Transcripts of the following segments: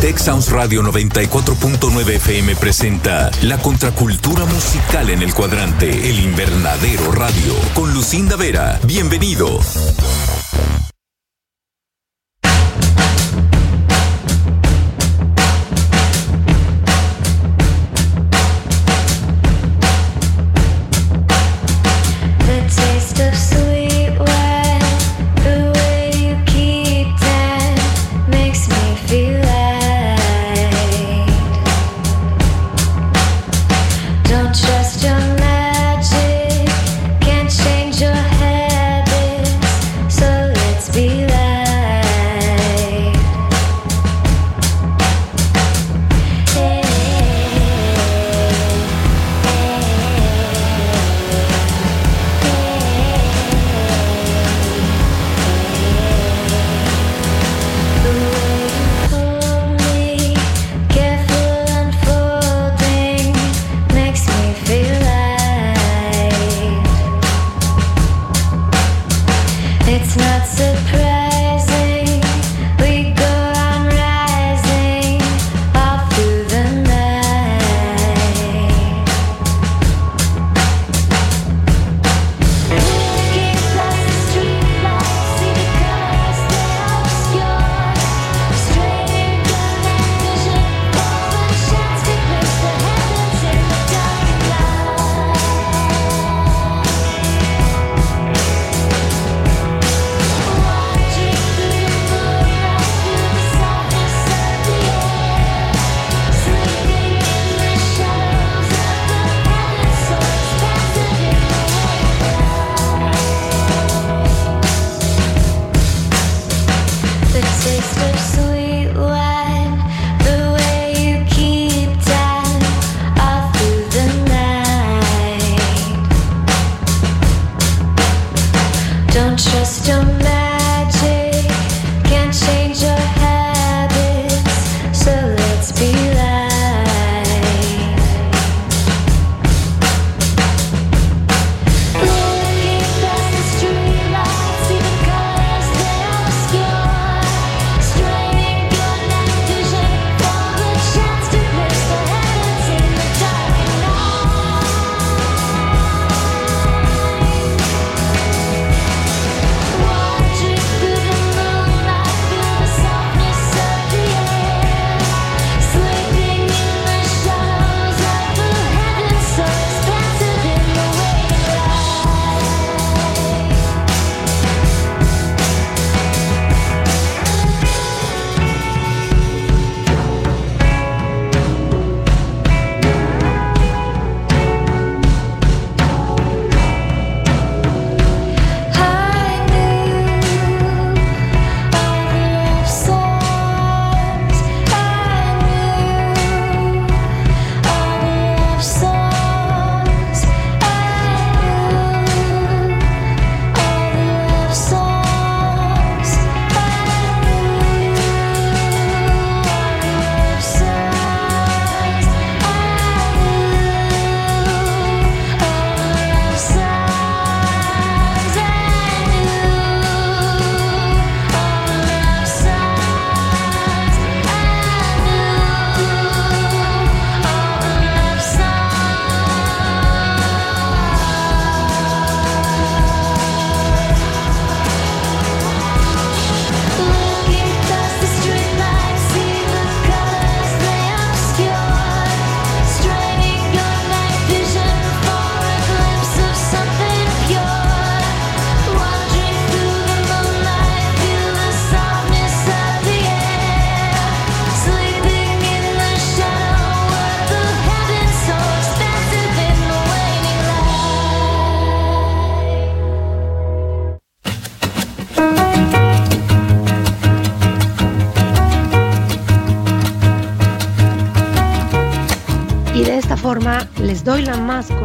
Tech Sounds Radio 94.9 FM presenta La Contracultura Musical en el Cuadrante, El Invernadero Radio, con Lucinda Vera. Bienvenido.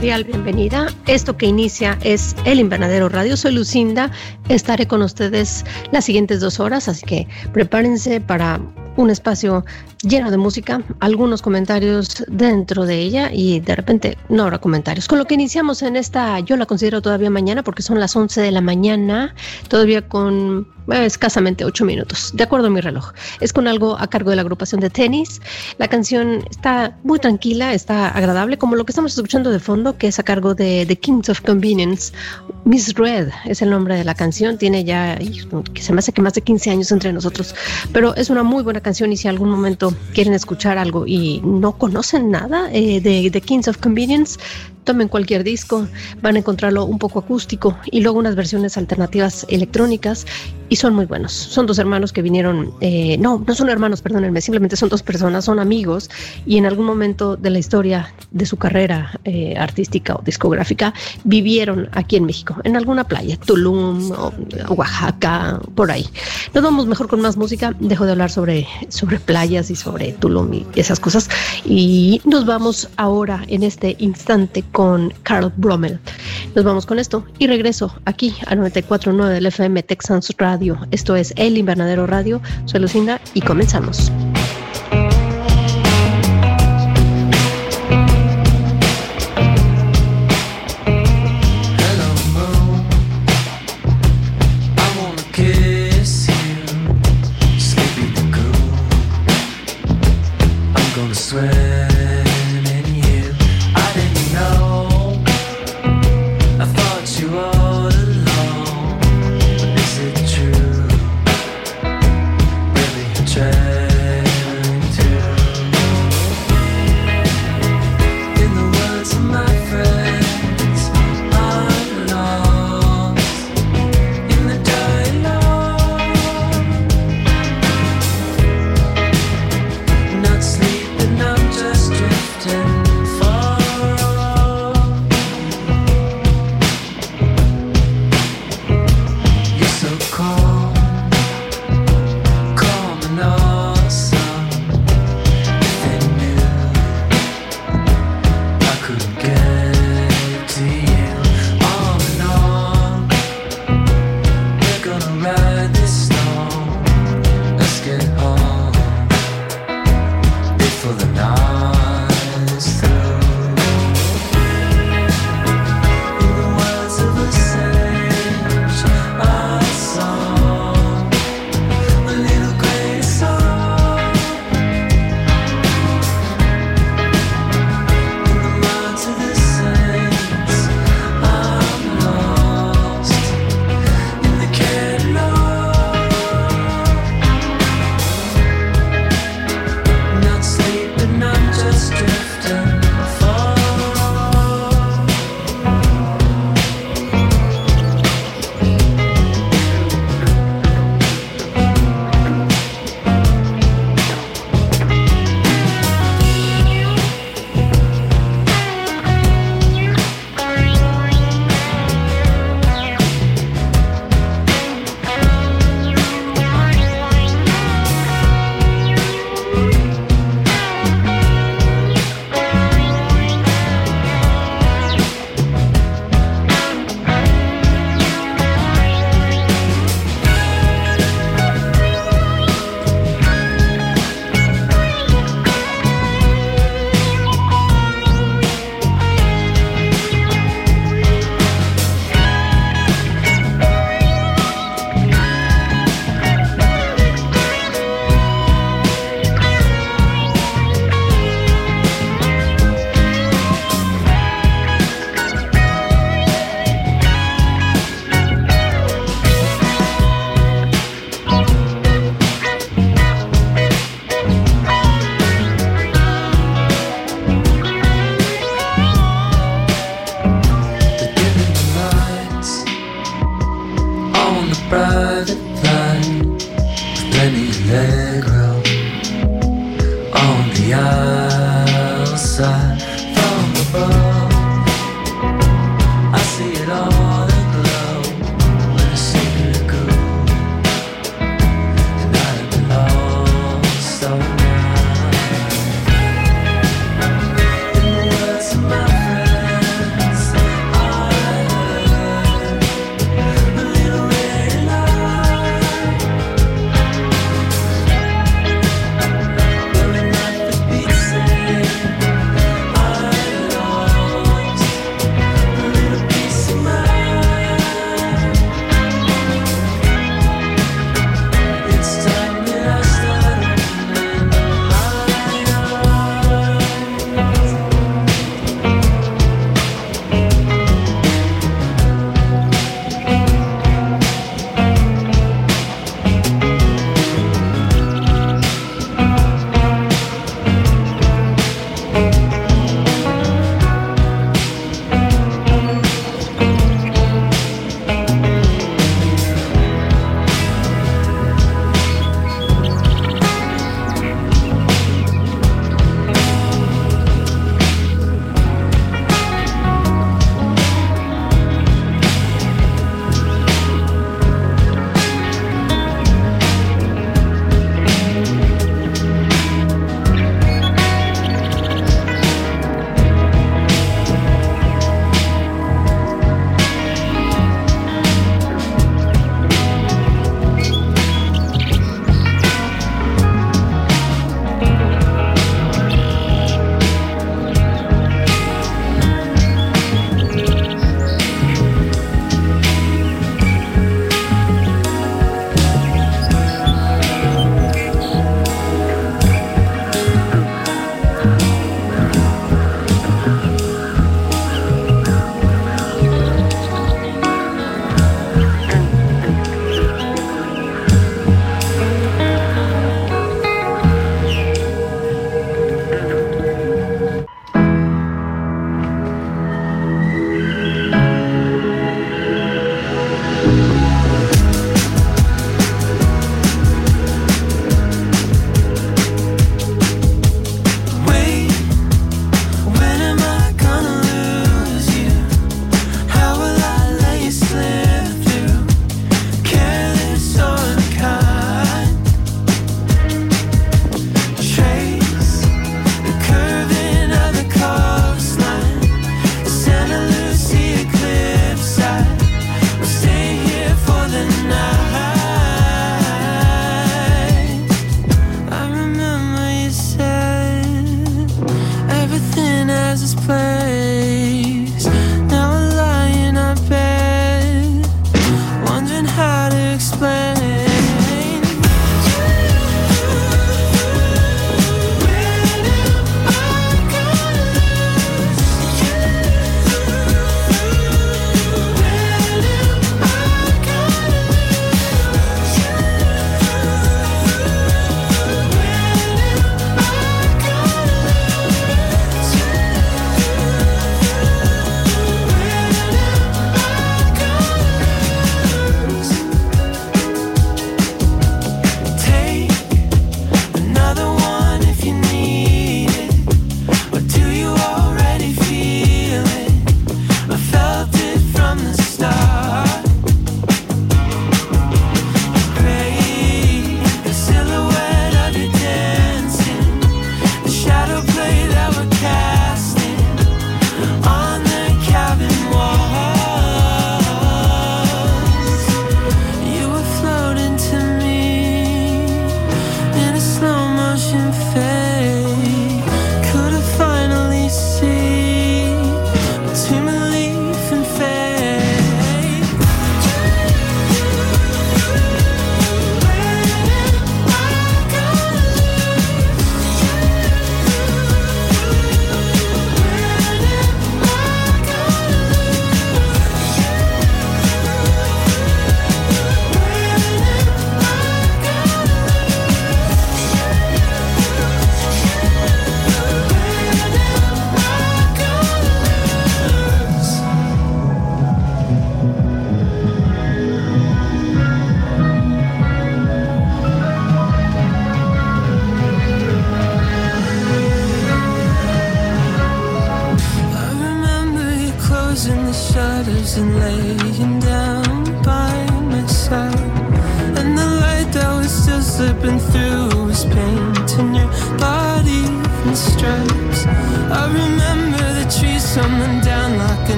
Bienvenida. Esto que inicia es El Invernadero Radio. Soy Lucinda. Estaré con ustedes las siguientes dos horas, así que prepárense para un espacio lleno de música, algunos comentarios dentro de ella y de repente no habrá comentarios. Con lo que iniciamos en esta, yo la considero todavía mañana porque son las 11 de la mañana, todavía con escasamente ocho minutos, de acuerdo a mi reloj. Es con algo a cargo de la agrupación de tenis. La canción está muy tranquila, está agradable, como lo que estamos escuchando de fondo, que es a cargo de The Kings of Convenience. Miss Red es el nombre de la canción, tiene ya, que se me hace que más de 15 años entre nosotros, pero es una muy buena canción y si algún momento quieren escuchar algo y no conocen nada eh, de The Kings of Convenience, tomen cualquier disco, van a encontrarlo un poco acústico y luego unas versiones alternativas electrónicas y son muy buenos. Son dos hermanos que vinieron, eh, no, no son hermanos, perdónenme, simplemente son dos personas, son amigos y en algún momento de la historia de su carrera eh, artística o discográfica vivieron aquí en México, en alguna playa, Tulum, o Oaxaca, por ahí. Nos vamos mejor con más música, dejo de hablar sobre, sobre playas y sobre Tulum y esas cosas y nos vamos ahora en este instante con Carl Brommel. Nos vamos con esto y regreso aquí a 94.9 del FM Texans Radio. Esto es El Invernadero Radio. Soy Lucinda y comenzamos.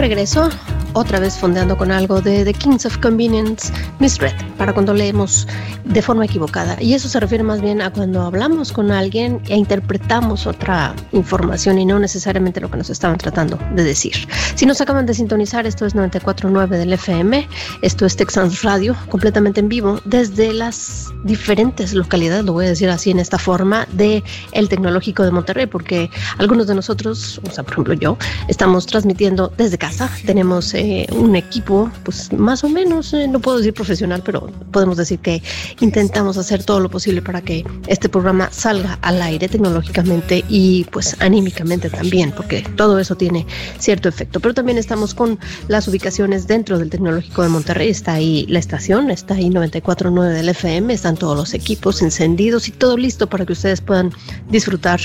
Regreso, otra vez fondeando con algo de The Kings of Convenience, Misread, para cuando leemos de forma equivocada. Y eso se refiere más bien a cuando hablamos con alguien e interpretamos otra información y no necesariamente lo que nos estaban tratando de decir. Si nos acaban de sintonizar, esto es 94.9 del FM, esto es Texans Radio, completamente en vivo, desde las diferentes localidades, lo voy a decir así en esta forma, de el Tecnológico de Monterrey, porque algunos de nosotros, o sea, por ejemplo yo, estamos transmitiendo desde casa, tenemos eh, un equipo, pues más o menos, eh, no puedo decir profesional, pero podemos decir que intentamos hacer todo lo posible para que este programa salga al aire tecnológicamente y pues anímicamente también, porque todo eso tiene cierto efecto. Pero también estamos con las ubicaciones dentro del Tecnológico de Monterrey, está ahí la estación, está ahí 94.9 del FM, están todos los equipos encendidos y todo listo para que ustedes puedan disfrutar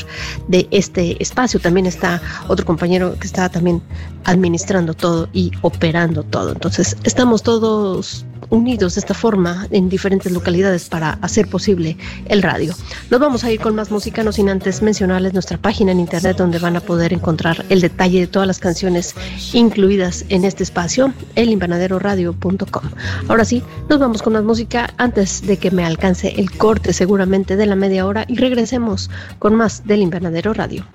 de este espacio. También está otro compañero que está también administrando todo y operando todo. Entonces, estamos todos unidos de esta forma en diferentes localidades para hacer posible el radio. Nos vamos a ir con más música, no sin antes mencionarles nuestra página en internet donde van a poder encontrar el detalle de todas las canciones incluidas en este espacio, elinvernaderoradio.com. Ahora sí, nos vamos con más música antes de que me alcance el corte seguramente de la media hora y regresemos con más del Invernadero Radio.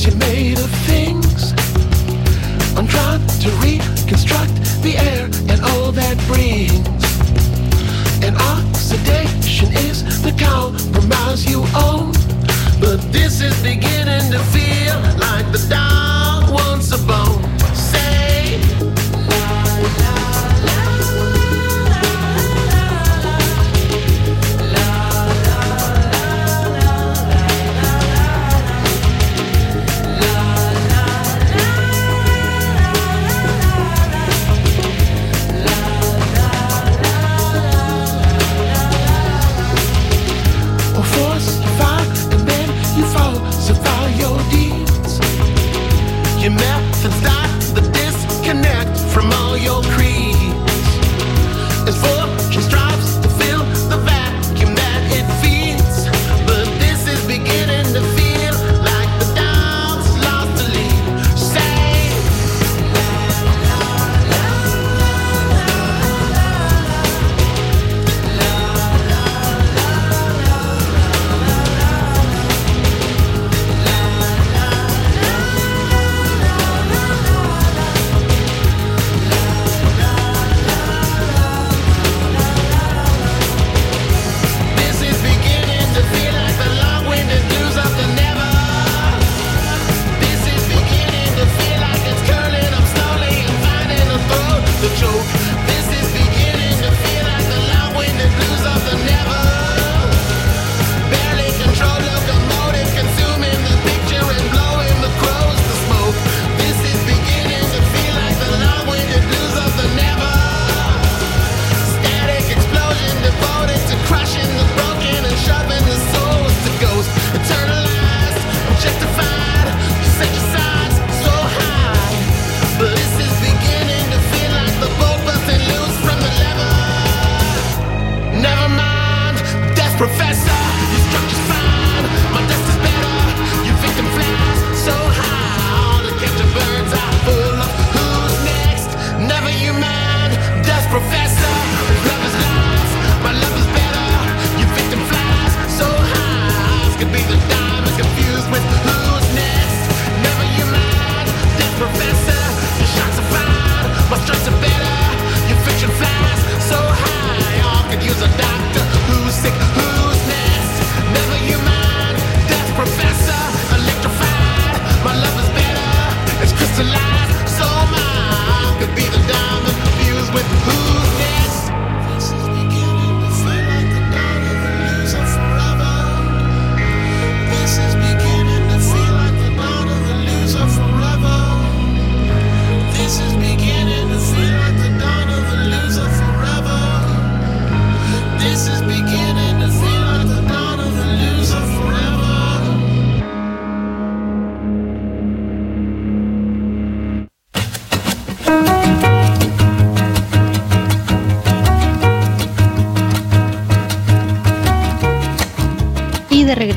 She made of things. I'm trying to reconstruct the air and all that brings. And oxidation is the compromise you own. But this is beginning to feel like the dog wants a bone. Say, or your mouth.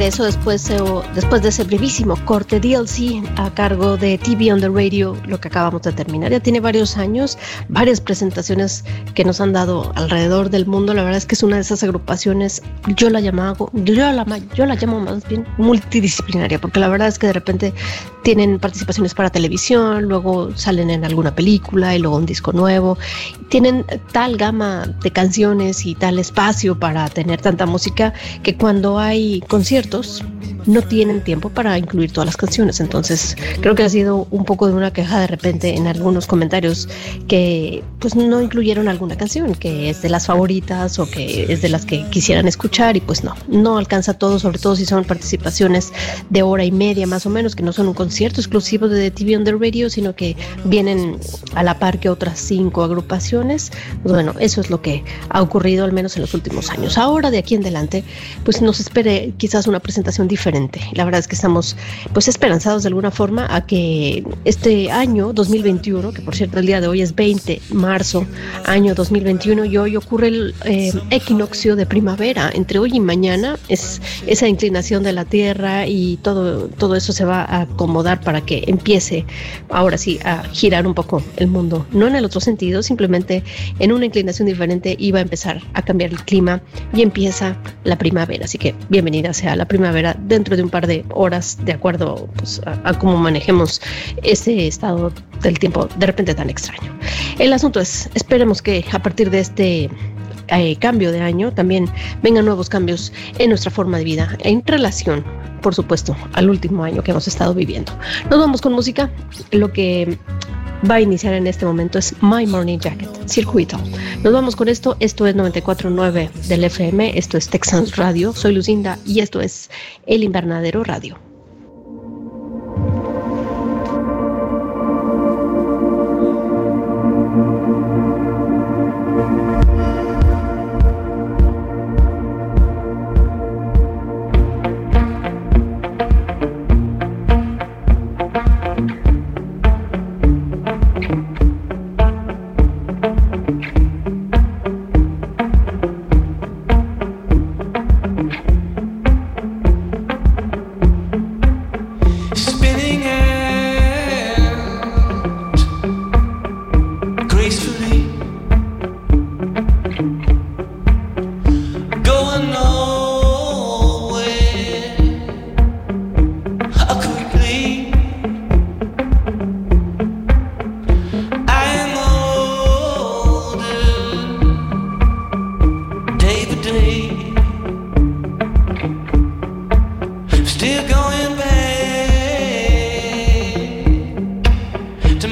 Regreso después, eh, después de ese brevísimo corte DLC a cargo de TV on the Radio, lo que acabamos de terminar. Ya tiene varios años, varias presentaciones que nos han dado alrededor del mundo. La verdad es que es una de esas agrupaciones, yo la llamaba, yo la, yo la llamo más bien multidisciplinaria, porque la verdad es que de repente tienen participaciones para televisión, luego salen en alguna película y luego un disco nuevo. Tienen tal gama de canciones y tal espacio para tener tanta música que cuando hay conciertos no tienen tiempo para incluir todas las canciones. Entonces creo que ha sido un poco de una queja de repente en algunos comentarios que pues no incluyeron alguna canción que es de las favoritas o que es de las que quisieran escuchar y pues no, no alcanza todo, sobre todo si son participaciones de hora y media más o menos, que no son un concierto exclusivo de TV on the Radio, sino que vienen a la par que otras cinco agrupaciones. Pues bueno, eso es lo que ha ocurrido al menos en los últimos años. Ahora de aquí en adelante, pues nos espere quizás una presentación diferente. La verdad es que estamos pues esperanzados de alguna forma a que este año 2021, que por cierto el día de hoy es 20 de marzo, año 2021, y hoy ocurre el eh, equinoccio de primavera. Entre hoy y mañana es esa inclinación de la Tierra y todo, todo eso se va a acomodar para que empiece ahora sí a girar un poco el mundo. No en el otro sentido, simplemente en una inclinación diferente iba a empezar a cambiar el clima y empieza la primavera. Así que bienvenida sea la primavera dentro dentro de un par de horas, de acuerdo pues, a, cómo manejemos ese estado del tiempo de repente tan extraño. El asunto es, esperemos que a partir de este eh, cambio de año también vengan nuevos cambios en nuestra forma de vida en relación por supuesto, al último año que hemos estado viviendo. Nos vamos con música. Lo que va a iniciar en este momento es My Morning Jacket, circuito. Nos vamos con esto. Esto es 94.9 del FM. Esto es Texans Radio. Soy Lucinda y esto es El Invernadero Radio.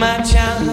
my child.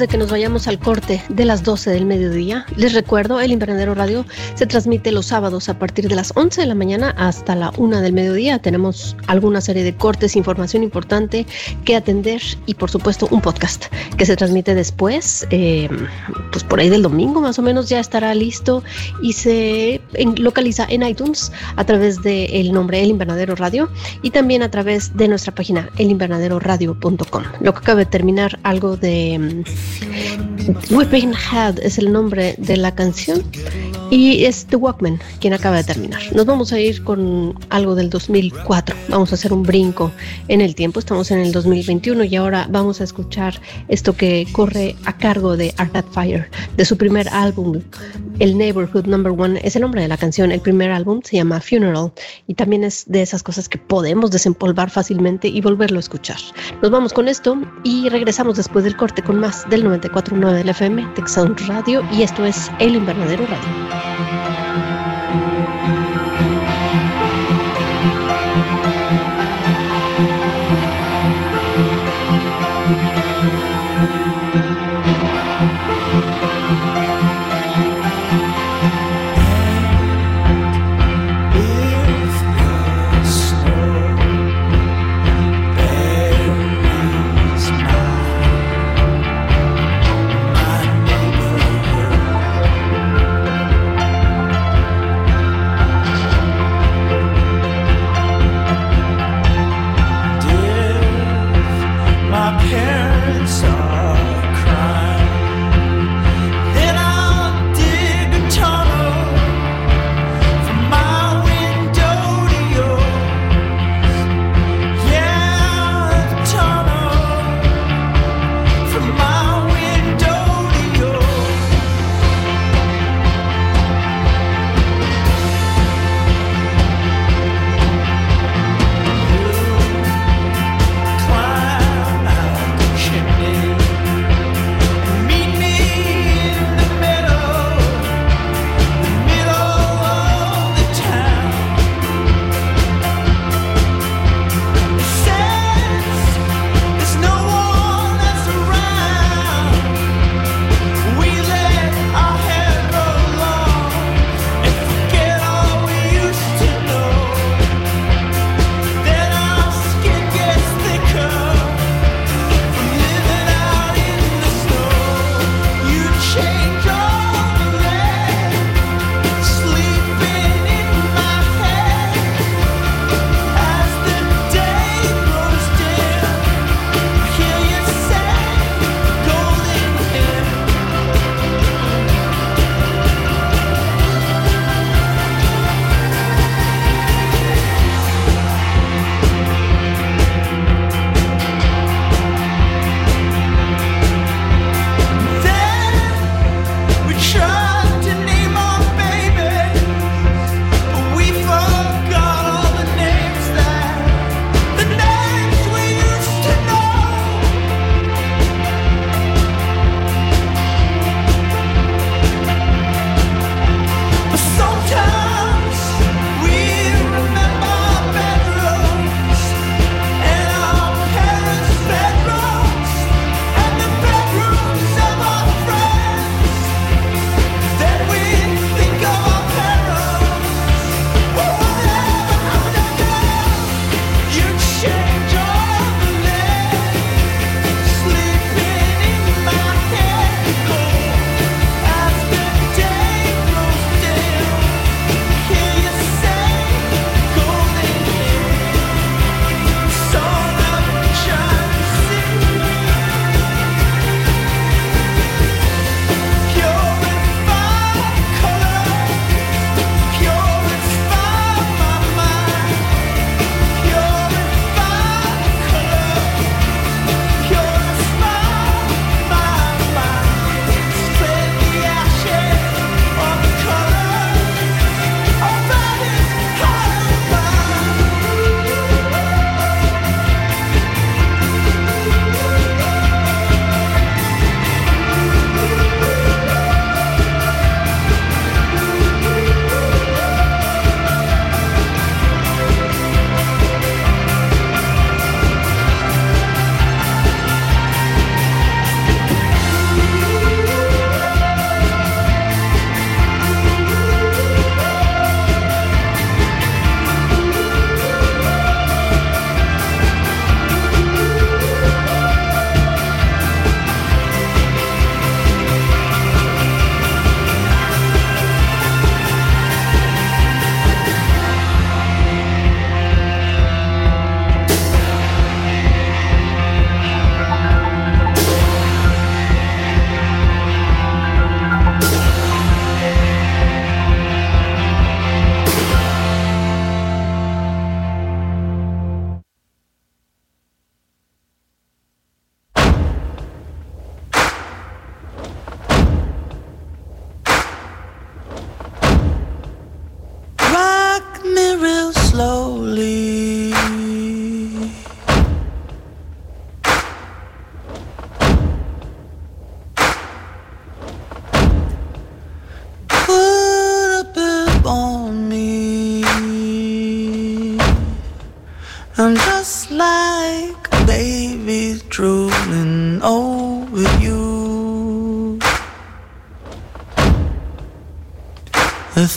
De que nos vayamos al corte de las 12 del mediodía. Les recuerdo, el Invernadero Radio se transmite los sábados a partir de las 11 de la mañana hasta la 1 del mediodía. Tenemos alguna serie de cortes, información importante que atender y por supuesto un podcast que se transmite después, eh, pues por ahí del domingo más o menos ya estará listo y se localiza en iTunes a través del nombre El Invernadero Radio y también a través de nuestra página elinvernaderoradio.com. Lo que acaba de terminar algo de mm, Whipping Head es el nombre de la canción y es The Walkman quien acaba de terminar. Nos vamos a ir con algo del 2004. Vamos a hacer un brinco en el tiempo. Estamos en el 2021 y ahora vamos a escuchar esto que corre a cargo de Arcade Fire de su primer álbum, el Neighborhood Number One. Es el nombre de la canción. El primer álbum se llama Funeral y también es de esas cosas que podemos desempolvar fácilmente y volverlo a escuchar. Nos vamos con esto y regresamos después del corte con más del 94.9 del FM, Texan Radio y esto es El Invernadero Radio. Música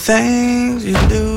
things you do.